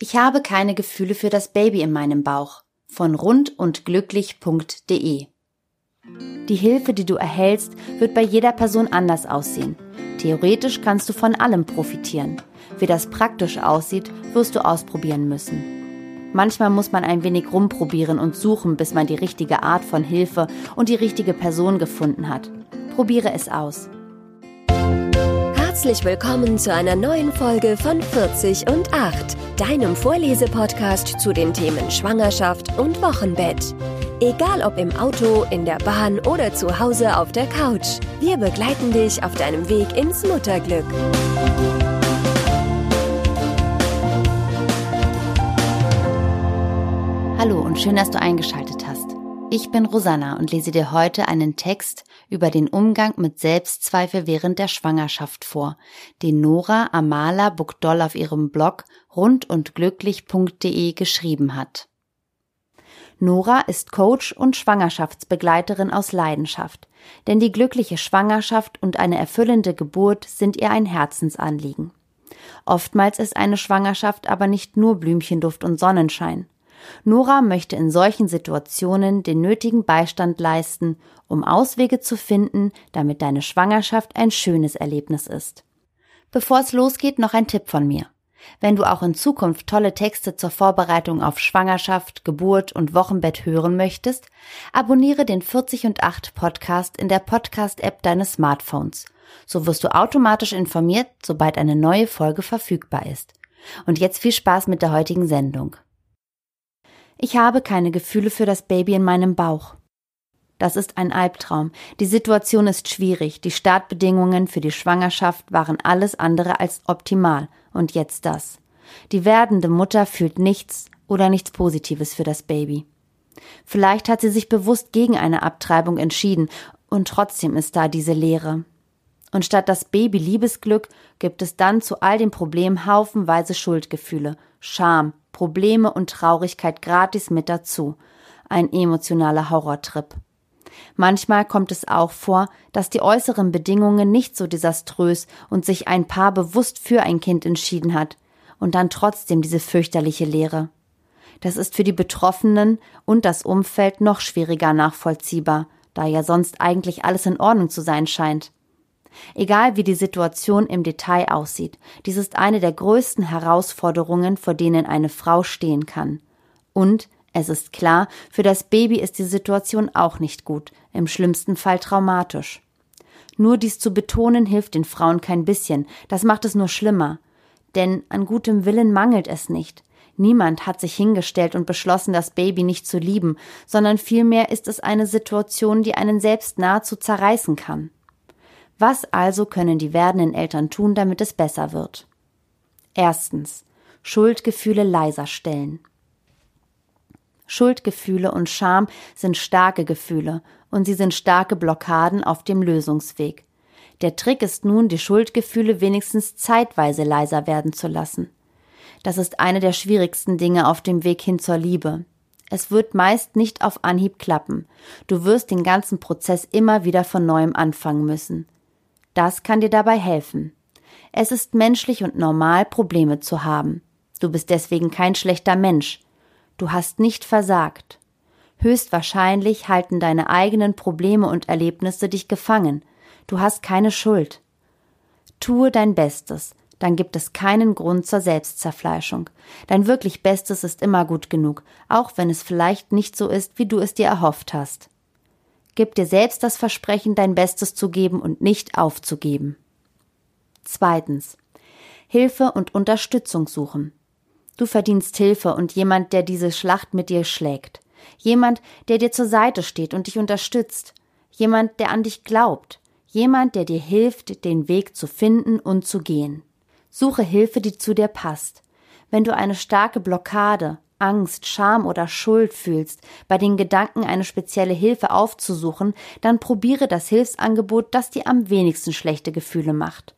Ich habe keine Gefühle für das Baby in meinem Bauch von rundundglücklich.de. Die Hilfe, die du erhältst, wird bei jeder Person anders aussehen. Theoretisch kannst du von allem profitieren. Wie das praktisch aussieht, wirst du ausprobieren müssen. Manchmal muss man ein wenig rumprobieren und suchen, bis man die richtige Art von Hilfe und die richtige Person gefunden hat. Probiere es aus. Herzlich willkommen zu einer neuen Folge von 40 und 8, deinem Vorlesepodcast zu den Themen Schwangerschaft und Wochenbett. Egal ob im Auto, in der Bahn oder zu Hause auf der Couch, wir begleiten dich auf deinem Weg ins Mutterglück. Hallo und schön, dass du eingeschaltet. Ich bin Rosanna und lese dir heute einen Text über den Umgang mit Selbstzweifel während der Schwangerschaft vor, den Nora Amala Bukdoll auf ihrem Blog rundundglücklich.de geschrieben hat. Nora ist Coach und Schwangerschaftsbegleiterin aus Leidenschaft, denn die glückliche Schwangerschaft und eine erfüllende Geburt sind ihr ein Herzensanliegen. Oftmals ist eine Schwangerschaft aber nicht nur Blümchenduft und Sonnenschein. Nora möchte in solchen Situationen den nötigen Beistand leisten, um Auswege zu finden, damit deine Schwangerschaft ein schönes Erlebnis ist. Bevor es losgeht, noch ein Tipp von mir. Wenn du auch in Zukunft tolle Texte zur Vorbereitung auf Schwangerschaft, Geburt und Wochenbett hören möchtest, abonniere den 40 und 8 Podcast in der Podcast-App deines Smartphones. So wirst du automatisch informiert, sobald eine neue Folge verfügbar ist. Und jetzt viel Spaß mit der heutigen Sendung. Ich habe keine Gefühle für das Baby in meinem Bauch. Das ist ein Albtraum. Die Situation ist schwierig. Die Startbedingungen für die Schwangerschaft waren alles andere als optimal. Und jetzt das. Die werdende Mutter fühlt nichts oder nichts Positives für das Baby. Vielleicht hat sie sich bewusst gegen eine Abtreibung entschieden und trotzdem ist da diese Leere. Und statt das Baby Liebesglück gibt es dann zu all den Problemen haufenweise Schuldgefühle, Scham, Probleme und Traurigkeit gratis mit dazu. Ein emotionaler Horrortrip. Manchmal kommt es auch vor, dass die äußeren Bedingungen nicht so desaströs und sich ein Paar bewusst für ein Kind entschieden hat und dann trotzdem diese fürchterliche Leere. Das ist für die Betroffenen und das Umfeld noch schwieriger nachvollziehbar, da ja sonst eigentlich alles in Ordnung zu sein scheint. Egal wie die Situation im Detail aussieht, dies ist eine der größten Herausforderungen, vor denen eine Frau stehen kann. Und es ist klar, für das Baby ist die Situation auch nicht gut, im schlimmsten Fall traumatisch. Nur dies zu betonen hilft den Frauen kein bisschen, das macht es nur schlimmer. Denn an gutem Willen mangelt es nicht. Niemand hat sich hingestellt und beschlossen, das Baby nicht zu lieben, sondern vielmehr ist es eine Situation, die einen selbst nahezu zerreißen kann. Was also können die werdenden Eltern tun, damit es besser wird? Erstens. Schuldgefühle leiser stellen. Schuldgefühle und Scham sind starke Gefühle und sie sind starke Blockaden auf dem Lösungsweg. Der Trick ist nun, die Schuldgefühle wenigstens zeitweise leiser werden zu lassen. Das ist eine der schwierigsten Dinge auf dem Weg hin zur Liebe. Es wird meist nicht auf Anhieb klappen. Du wirst den ganzen Prozess immer wieder von neuem anfangen müssen. Das kann dir dabei helfen. Es ist menschlich und normal, Probleme zu haben. Du bist deswegen kein schlechter Mensch. Du hast nicht versagt. Höchstwahrscheinlich halten deine eigenen Probleme und Erlebnisse dich gefangen. Du hast keine Schuld. Tue dein Bestes, dann gibt es keinen Grund zur Selbstzerfleischung. Dein wirklich Bestes ist immer gut genug, auch wenn es vielleicht nicht so ist, wie du es dir erhofft hast. Gib dir selbst das Versprechen, dein Bestes zu geben und nicht aufzugeben. Zweitens. Hilfe und Unterstützung suchen. Du verdienst Hilfe und jemand, der diese Schlacht mit dir schlägt. Jemand, der dir zur Seite steht und dich unterstützt. Jemand, der an dich glaubt. Jemand, der dir hilft, den Weg zu finden und zu gehen. Suche Hilfe, die zu dir passt. Wenn du eine starke Blockade, Angst, Scham oder Schuld fühlst, bei den Gedanken eine spezielle Hilfe aufzusuchen, dann probiere das Hilfsangebot, das dir am wenigsten schlechte Gefühle macht.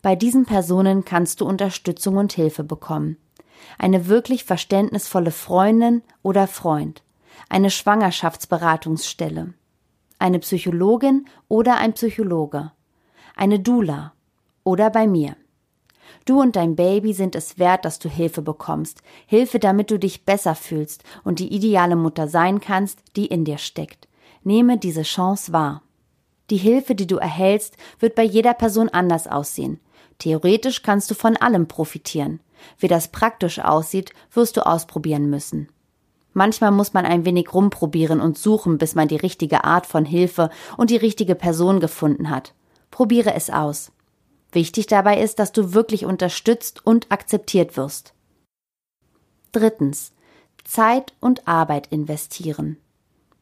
Bei diesen Personen kannst du Unterstützung und Hilfe bekommen. Eine wirklich verständnisvolle Freundin oder Freund, eine Schwangerschaftsberatungsstelle, eine Psychologin oder ein Psychologe, eine Dula oder bei mir. Du und dein Baby sind es wert, dass du Hilfe bekommst. Hilfe, damit du dich besser fühlst und die ideale Mutter sein kannst, die in dir steckt. Nehme diese Chance wahr. Die Hilfe, die du erhältst, wird bei jeder Person anders aussehen. Theoretisch kannst du von allem profitieren. Wie das praktisch aussieht, wirst du ausprobieren müssen. Manchmal muss man ein wenig rumprobieren und suchen, bis man die richtige Art von Hilfe und die richtige Person gefunden hat. Probiere es aus. Wichtig dabei ist, dass du wirklich unterstützt und akzeptiert wirst. Drittens. Zeit und Arbeit investieren.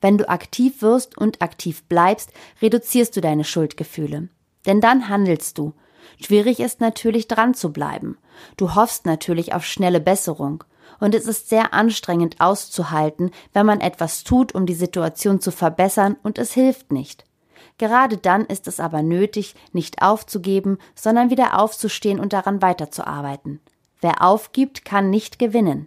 Wenn du aktiv wirst und aktiv bleibst, reduzierst du deine Schuldgefühle. Denn dann handelst du. Schwierig ist natürlich dran zu bleiben. Du hoffst natürlich auf schnelle Besserung. Und es ist sehr anstrengend auszuhalten, wenn man etwas tut, um die Situation zu verbessern und es hilft nicht. Gerade dann ist es aber nötig, nicht aufzugeben, sondern wieder aufzustehen und daran weiterzuarbeiten. Wer aufgibt, kann nicht gewinnen.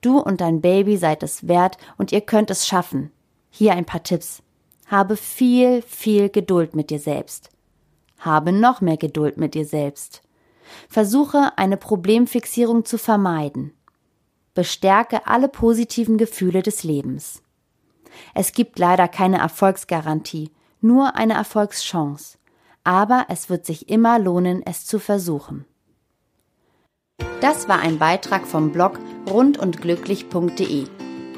Du und dein Baby seid es wert und ihr könnt es schaffen. Hier ein paar Tipps. Habe viel, viel Geduld mit dir selbst. Habe noch mehr Geduld mit dir selbst. Versuche eine Problemfixierung zu vermeiden. Bestärke alle positiven Gefühle des Lebens. Es gibt leider keine Erfolgsgarantie, nur eine Erfolgschance. Aber es wird sich immer lohnen, es zu versuchen. Das war ein Beitrag vom Blog rundundglücklich.de.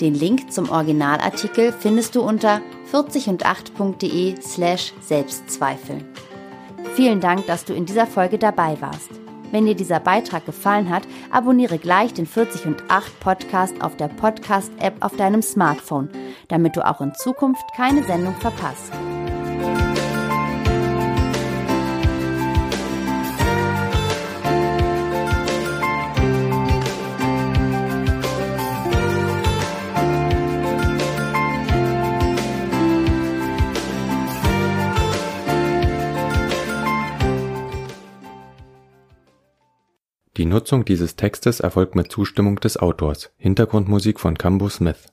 Den Link zum Originalartikel findest du unter 40und8.de slash Selbstzweifel. Vielen Dank, dass du in dieser Folge dabei warst. Wenn dir dieser Beitrag gefallen hat, abonniere gleich den 40 und 8 Podcast auf der Podcast-App auf deinem Smartphone, damit du auch in Zukunft keine Sendung verpasst. Die Nutzung dieses Textes erfolgt mit Zustimmung des Autors. Hintergrundmusik von Cambo Smith